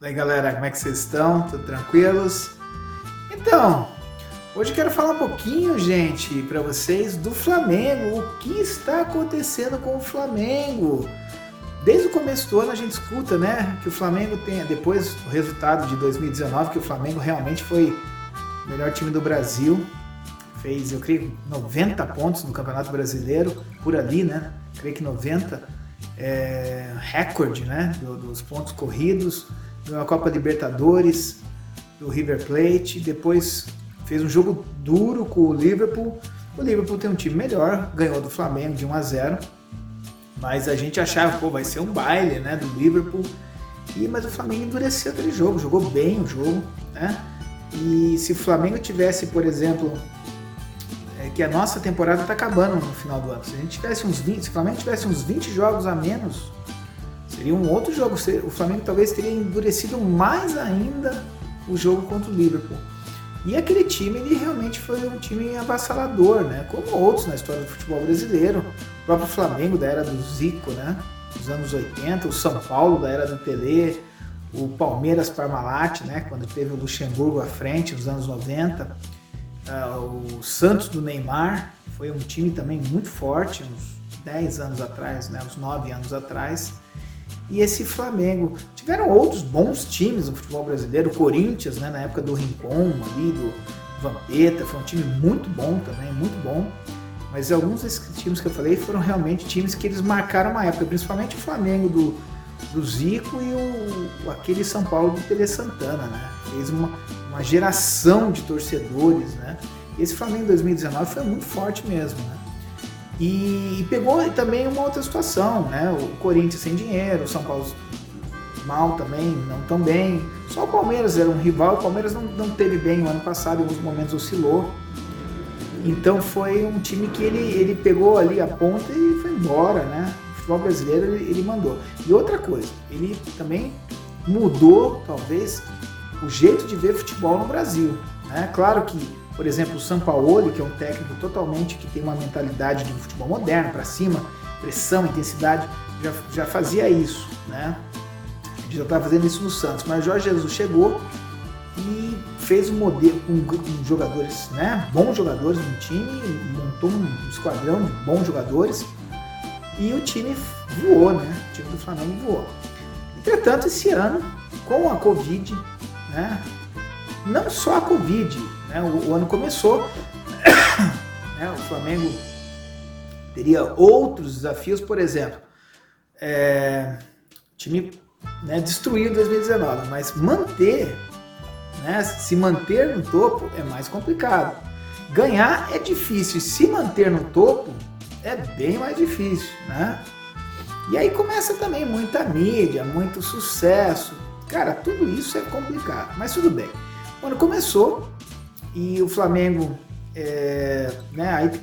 Aí galera, como é que vocês estão? Tudo tranquilos? Então, hoje quero falar um pouquinho, gente, para vocês do Flamengo. O que está acontecendo com o Flamengo? Desde o começo do ano a gente escuta, né, que o Flamengo tem, depois do resultado de 2019, que o Flamengo realmente foi o melhor time do Brasil. Fez, eu creio, 90 pontos no Campeonato Brasileiro, por ali, né? Creio que 90 é, recorde, né, dos pontos corridos ganhou a Copa Libertadores do River Plate, depois fez um jogo duro com o Liverpool. O Liverpool tem um time melhor, ganhou do Flamengo de 1 a 0. Mas a gente achava, pô, vai ser um baile, né, do Liverpool. E, mas o Flamengo endureceu aquele jogo, jogou bem o jogo, né? E se o Flamengo tivesse, por exemplo, é que a nossa temporada está acabando no final do ano. Se a gente tivesse uns 20, se o Flamengo tivesse uns 20 jogos a menos, Seria um outro jogo. O Flamengo talvez teria endurecido mais ainda o jogo contra o Liverpool. E aquele time, ele realmente foi um time avassalador, né? Como outros na história do futebol brasileiro. O próprio Flamengo da era do Zico, né? Dos anos 80, o São Paulo da era do Pelé, o Palmeiras Parmalat, né? Quando teve o Luxemburgo à frente, nos anos 90. Uh, ah, o Santos do Neymar foi um time também muito forte, uns 10 anos atrás, né? Uns 9 anos atrás e esse Flamengo. Tiveram outros bons times no futebol brasileiro, o Corinthians, né, na época do Rincon, ali, do Vampeta, foi um time muito bom também, muito bom. Mas alguns desses times que eu falei foram realmente times que eles marcaram uma época, principalmente o Flamengo do, do Zico e o, aquele São Paulo do Tele Santana, né? Fez uma, uma geração de torcedores, né? Esse Flamengo 2019 foi muito forte mesmo, né? E, e, pegou também uma outra situação, né? O Corinthians sem dinheiro, o São Paulo mal também, não tão bem. Só o Palmeiras era um rival, o Palmeiras não, não teve bem o ano passado, em alguns momentos oscilou. Então foi um time que ele, ele pegou ali a ponta e foi embora, né? O futebol brasileiro ele, ele mandou. E outra coisa, ele também mudou, talvez, o jeito de ver futebol no Brasil. Né? Claro que por exemplo, o Sampaoli, que é um técnico totalmente que tem uma mentalidade de futebol moderno, para cima, pressão, intensidade, já, já fazia isso, né? Já estava fazendo isso no Santos. Mas Jorge Jesus chegou e fez um modelo com, com jogadores, né? Bons jogadores no time, montou um esquadrão de bons jogadores e o time voou, né? O time do Flamengo voou. Entretanto, esse ano, com a Covid, né? Não só a Covid, né? O, o, ano começou, né? o Flamengo teria outros desafios, por exemplo, é, time né, destruído em 2019, mas manter, né, se manter no topo é mais complicado. Ganhar é difícil, se manter no topo é bem mais difícil, né? E aí começa também muita mídia, muito sucesso. Cara, tudo isso é complicado, mas tudo bem. Quando começou, e o Flamengo, é, né, aí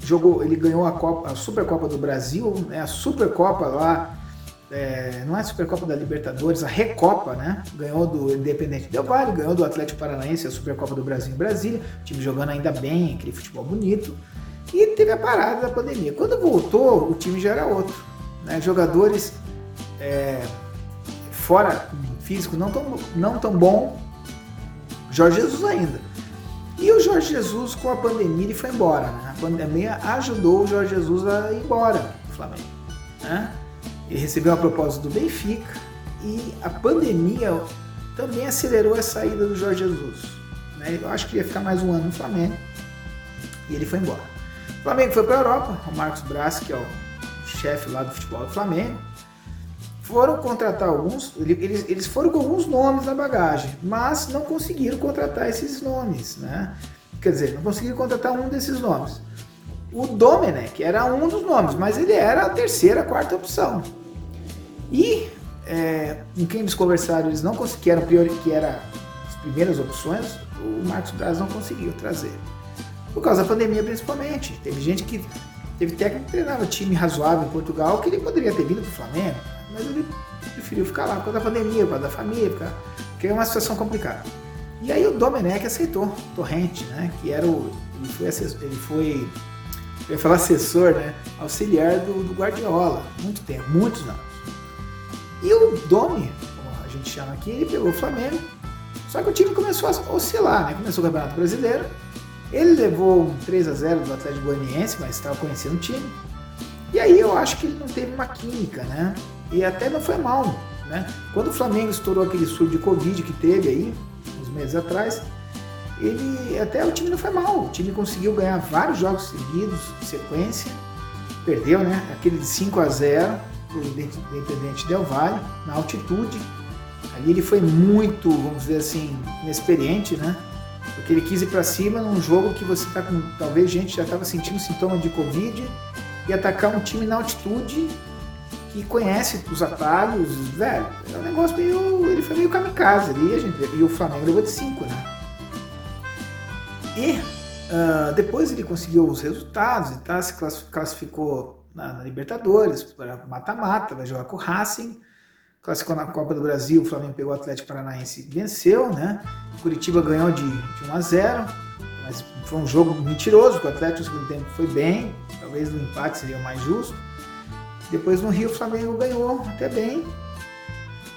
jogou, ele ganhou a, Copa, a Supercopa do Brasil, né, a Supercopa lá, é, não é a Supercopa da Libertadores, a Recopa, né? Ganhou do Independente Del Valle, ganhou do Atlético Paranaense a Supercopa do Brasil em Brasília, o time jogando ainda bem, aquele futebol bonito. E teve a parada da pandemia. Quando voltou, o time já era outro. Né? Jogadores é, fora físico não tão, não tão bom, Jorge Jesus ainda. E o Jorge Jesus, com a pandemia, ele foi embora. Né? A pandemia ajudou o Jorge Jesus a ir embora do Flamengo. Né? Ele recebeu uma proposta do Benfica e a pandemia também acelerou a saída do Jorge Jesus. Né? Eu acho que ia ficar mais um ano no Flamengo e ele foi embora. O Flamengo foi para a Europa, o Marcos Braz, que é o chefe lá do futebol do Flamengo, foram contratar alguns, eles, eles foram com alguns nomes na bagagem, mas não conseguiram contratar esses nomes, né? Quer dizer, não conseguiram contratar um desses nomes. O Domenech era um dos nomes, mas ele era a terceira, quarta opção. E é, com quem eles conversaram, eles não conseguiram, que era as primeiras opções, o Marcos Braz não conseguiu trazer. Por causa da pandemia, principalmente. Teve gente que. Teve técnico que treinava time razoável em Portugal que ele poderia ter vindo para o Flamengo mas ele preferiu ficar lá por causa da pandemia, por causa da família, porque é uma situação complicada. E aí o Domenech aceitou Torrente, né? Que era o. Ele foi, assessor, ele foi eu ia falar assessor, né? Auxiliar do, do Guardiola, muito tempo, muitos anos. E o Domi, gente chama aqui, ele pegou o Flamengo. Só que o time começou a oscilar, né? Começou o Campeonato Brasileiro. Ele levou um 3 a 0 do Atlético Goianiense, mas estava conhecendo o time. E aí eu acho que ele não teve uma química, né? E até não foi mal, né? Quando o Flamengo estourou aquele surto de Covid que teve aí, uns meses atrás, ele até o time não foi mal. O time conseguiu ganhar vários jogos seguidos, sequência. Perdeu, né? Aquele de 5 a 0 o Independente Del Valle, na altitude. Ali ele foi muito, vamos dizer assim, inexperiente, né? Porque ele quis ir para cima num jogo que você tá com. Talvez gente já estava sentindo sintoma de Covid e atacar um time na altitude que conhece os atalhos, velho. É um negócio meio. Ele foi meio kamikaze ali, gente, e o Flamengo levou de 5, né? E uh, depois ele conseguiu os resultados e tá, se classificou na, na Libertadores, para mata-mata, vai jogar com o Racing. Classificou na Copa do Brasil, o Flamengo pegou o Atlético Paranaense e venceu, né? Curitiba ganhou de, de 1 a 0 mas foi um jogo mentiroso, o Atlético no segundo tempo foi bem, talvez no empate seria o mais justo. Depois no Rio o Flamengo ganhou até bem,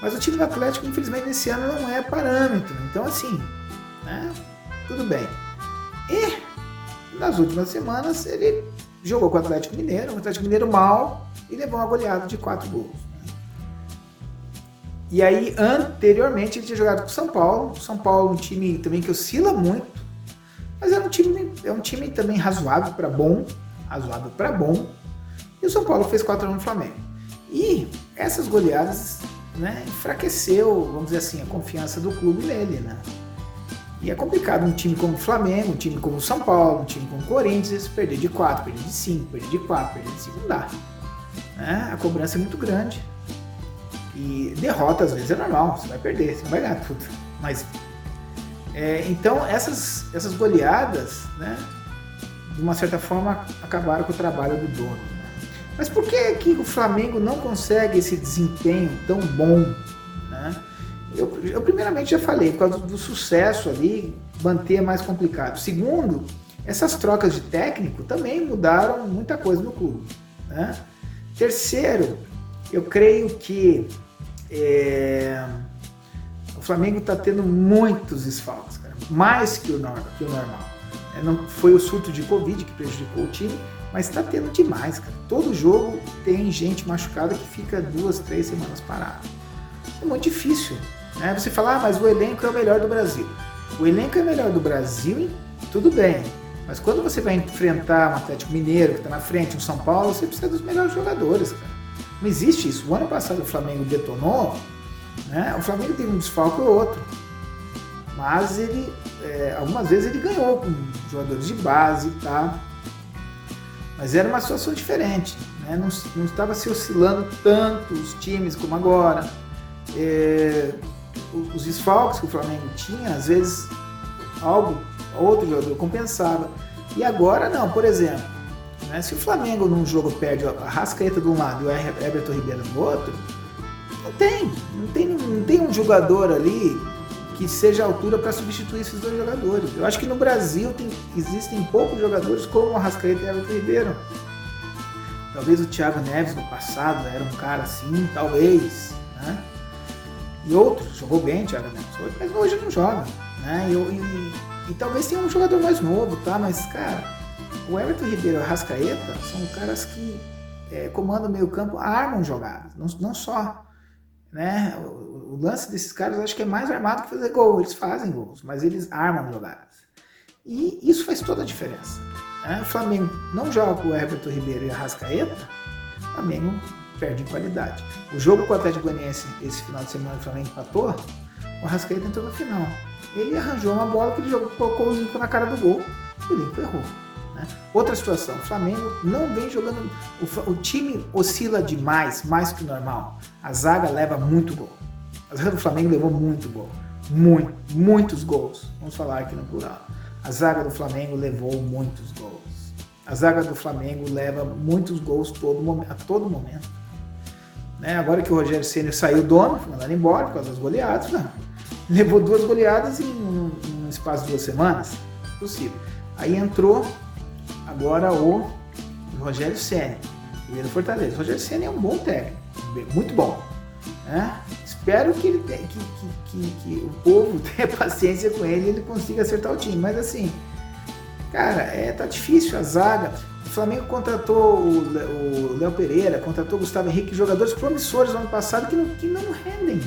mas o time do Atlético, infelizmente, nesse ano não é parâmetro. Então, assim, né? tudo bem. E nas últimas semanas ele jogou com o Atlético Mineiro, o Atlético Mineiro mal e levou uma goleada de quatro gols. E aí, anteriormente, ele tinha jogado com o São Paulo. O São Paulo é um time também que oscila muito, mas é um time, é um time também razoável para bom, razoável para bom. E o São Paulo fez 4 no Flamengo. E essas goleadas né, enfraqueceu, vamos dizer assim, a confiança do clube nele, né? E é complicado um time como o Flamengo, um time como o São Paulo, um time como o Corinthians, perder de 4, perder de 5, perder de 4, perder de 5, não dá. Né? A cobrança é muito grande. E derrota às vezes é normal, você vai perder, você não vai ganhar tudo. Mas é, então essas, essas goleadas, né, de uma certa forma, acabaram com o trabalho do dono. Mas por que, que o Flamengo não consegue esse desempenho tão bom? Né? Eu, eu, primeiramente já falei, por causa do sucesso ali, manter é mais complicado. Segundo, essas trocas de técnico também mudaram muita coisa no clube. Né? Terceiro, eu creio que é, o Flamengo está tendo muitos desfalques, cara, mais que o, que o normal. É, não foi o surto de Covid que prejudicou o time, mas está tendo demais, cara. Todo jogo tem gente machucada que fica duas, três semanas parada. É muito difícil. Né? Você fala, ah, mas o elenco é o melhor do Brasil. O elenco é o melhor do Brasil, tudo bem. Mas quando você vai enfrentar um Atlético Mineiro que está na frente, um São Paulo, você precisa dos melhores jogadores, cara. Não existe isso. O ano passado o Flamengo detonou, né? O Flamengo teve um desfalque ou outro. Mas ele, é, algumas vezes ele ganhou com jogadores de base, tá? Mas era uma situação diferente, né? Não, não estava se oscilando tanto os times como agora. É, os desfalques que o Flamengo tinha, às vezes algo, outro jogador compensava. E agora não, por exemplo, né? Se o Flamengo num jogo perde a Rascaeta de um lado e o Everton Ribeiro do outro, não tem. Não tem, não tem um jogador ali que seja a altura para substituir esses dois jogadores. Eu acho que no Brasil tem, existem poucos jogadores como o Rascaeta e o Everton Ribeiro. Talvez o Thiago Neves no passado era um cara assim, talvez. Né? E outros, jogou bem o Thiago Neves, mas hoje não joga. Né? E, e, e, talvez tenha um jogador mais novo, tá? Mas, cara, o Everton Ribeiro e o Rascaeta são caras que é, comandam o meio campo, armam jogadas, não, não só. Né? O, lance desses caras acho que é mais armado que fazer gol. Eles fazem gols, mas eles armam jogadas. E isso faz toda a diferença. Né? O Flamengo não joga com o Everton Ribeiro e a Rascaeta, o Flamengo perde em qualidade. O jogo com o Atlético Goianiense esse final de semana o Flamengo empatou, o Rascaeta entrou no final. Ele arranjou uma bola que ele jogou, colocou o Lincoln na cara do gol e o Lincoln errou. Né? Outra situação, o Flamengo não vem jogando. O, o, time oscila demais, mais que o normal. A zaga leva muito gol. A zaga do Flamengo levou muito gol. Muito, muitos gols. Vamos falar aqui no plural. A zaga do Flamengo levou muitos gols. A zaga do Flamengo leva muitos gols todo, a todo momento. Né? Agora que o Rogério Senna saiu dono, foi mandado embora por causa das goleadas, não. levou duas goleadas em um, um espaço de duas semanas. Possível. Aí entrou agora o Rogério Senna, do Fortaleza. O Rogério Senna é um bom técnico, muito bom. Né? Espero que, ele, que, que, que, que, o povo tenha paciência com ele e ele consiga acertar o time. Mas assim, cara, é, tá difícil a zaga. O Flamengo contratou o Léo Pereira, contratou o Gustavo Henrique, jogadores promissores no ano passado que não, que não rendem.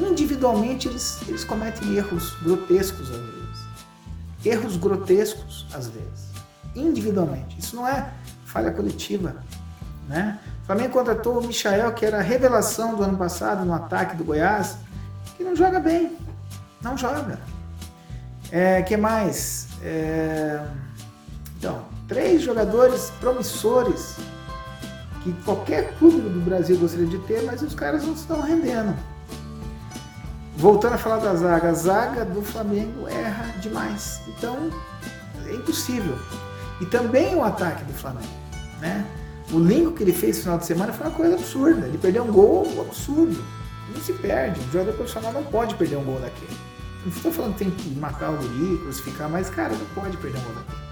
Individualmente eles, eles cometem erros grotescos às vezes. Erros grotescos às vezes. Individualmente. Isso não é falha coletiva. Né? O Flamengo contratou o Michael, que era a revelação do ano passado no ataque do Goiás, que não joga bem. Não joga. É, que mais? É... Então, três jogadores promissores que qualquer clube do Brasil gostaria de ter, mas os caras não estão rendendo. Voltando a falar da zaga, a zaga do Flamengo erra demais. Então, é impossível. E também o ataque do Flamengo, né? O Lincoln que ele fez no final de semana foi uma coisa absurda. Ele perdeu um gol absurdo. Não se perde. Um jogador profissional não pode perder um gol daquele. Não estou falando que tem que matar o guri, crucificar, mas, cara, não pode perder um gol daquele.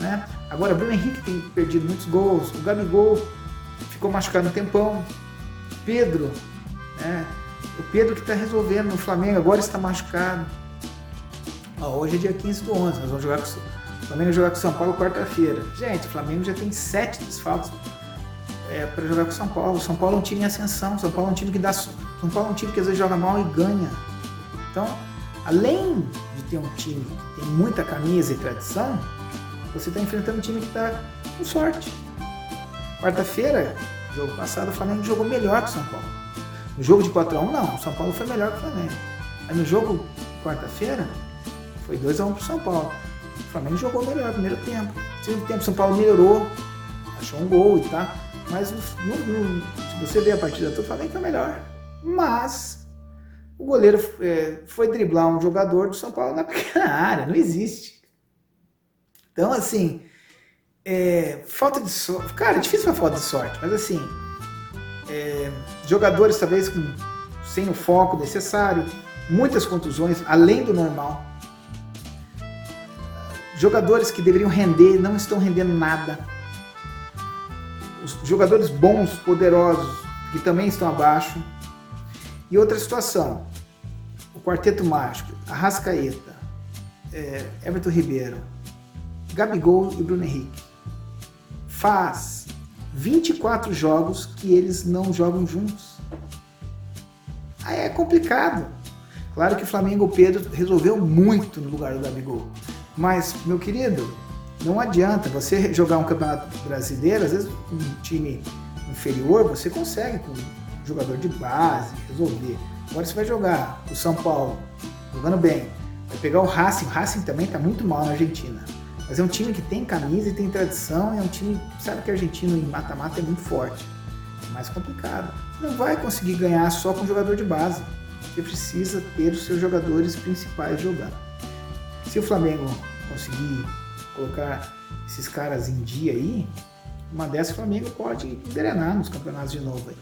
Né? Agora, Bruno Henrique tem perdido muitos gols. O Gabigol ficou machucado um tempão. Pedro, né? O Pedro que está resolvendo no Flamengo, agora está machucado. Ó, hoje é dia 15 do 11, nós vamos jogar com o Flamengo jogar com o São Paulo quarta-feira. Gente, o Flamengo já tem sete desfalques é, para jogar com o São Paulo. O São Paulo é um time em ascensão. O São Paulo é um time que dá. São Paulo é um time que às vezes joga mal e ganha. Então, além de ter um time que tem muita camisa e tradição, você está enfrentando um time que está com sorte. Quarta-feira, jogo passado, o Flamengo jogou melhor que o São Paulo. No jogo de 4x1, não. O São Paulo foi melhor que o Flamengo. Aí no jogo quarta-feira, foi 2x1 pro São Paulo. O Flamengo jogou melhor no primeiro tempo. No segundo tempo, São Paulo melhorou, achou um gol e tá. Mas no, no, se você ver a partida toda, o Flamengo foi melhor. Mas o goleiro é, foi driblar um jogador do São Paulo na pequena área. Não existe. Então, assim, é, falta de sorte. Cara, é difícil falar falta de sorte, mas assim, é, jogadores talvez com, sem o foco necessário, muitas contusões, além do normal. Jogadores que deveriam render não estão rendendo nada. Os jogadores bons, poderosos, que também estão abaixo. E outra situação, o quarteto mágico, Arrascaeta, é, Everton Ribeiro, Gabigol e Bruno Henrique. Faz 24 jogos que eles não jogam juntos. Aí é complicado. Claro que o Flamengo Pedro resolveu muito no lugar do Gabigol. Mas, meu querido, não adianta você jogar um campeonato brasileiro, às vezes um time inferior, você consegue com um jogador de base resolver. Agora você vai jogar o São Paulo, jogando bem, vai pegar o Racing, o Racing também está muito mal na Argentina. Mas é um time que tem camisa e tem tradição, é um time, sabe que argentino em mata-mata é muito forte. É mais complicado. Você não vai conseguir ganhar só com jogador de base. Você precisa ter os seus jogadores principais jogando. Se o Flamengo conseguir colocar esses caras em dia aí, uma dessas o Flamengo pode engrenar nos campeonatos de novo aí.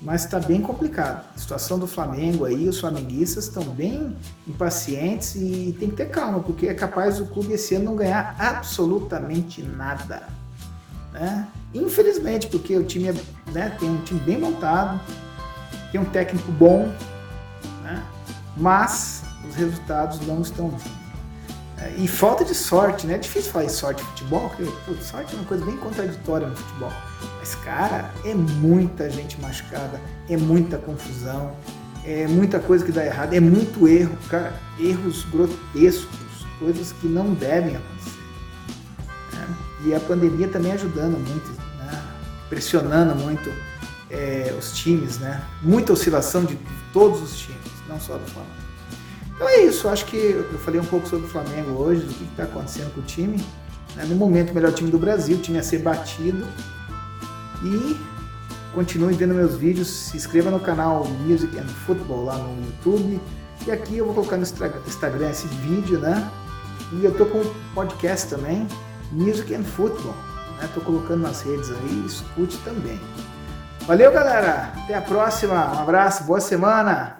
Mas está bem complicado. A situação do Flamengo aí, os flamenguistas estão bem impacientes e tem que ter calma, porque é capaz o clube esse ano não ganhar absolutamente nada. Né? Infelizmente, porque o time é, né, tem um time bem montado, tem um técnico bom, né? mas os resultados não estão vindo. E falta de sorte, né? É difícil falar em sorte no futebol, porque putz, sorte é uma coisa bem contraditória no futebol. Mas, cara, é muita gente machucada, é muita confusão, é muita coisa que dá errado, é muito erro, cara. Erros grotescos, coisas que não devem acontecer. Né? E a pandemia também ajudando muito, né? pressionando muito é, os times, né? Muita oscilação de todos os times, não só do Flamengo. Então é isso, acho que eu falei um pouco sobre o Flamengo hoje, do que está acontecendo com o time. Né? No momento, o melhor time do Brasil, o time a ser batido. E continue vendo meus vídeos, se inscreva no canal Music and Football lá no YouTube. E aqui eu vou colocar no Instagram esse vídeo, né? E eu tô com podcast também, Music and Football. Né? Tô colocando nas redes aí, escute também. Valeu, galera! Até a próxima. Um abraço, boa semana!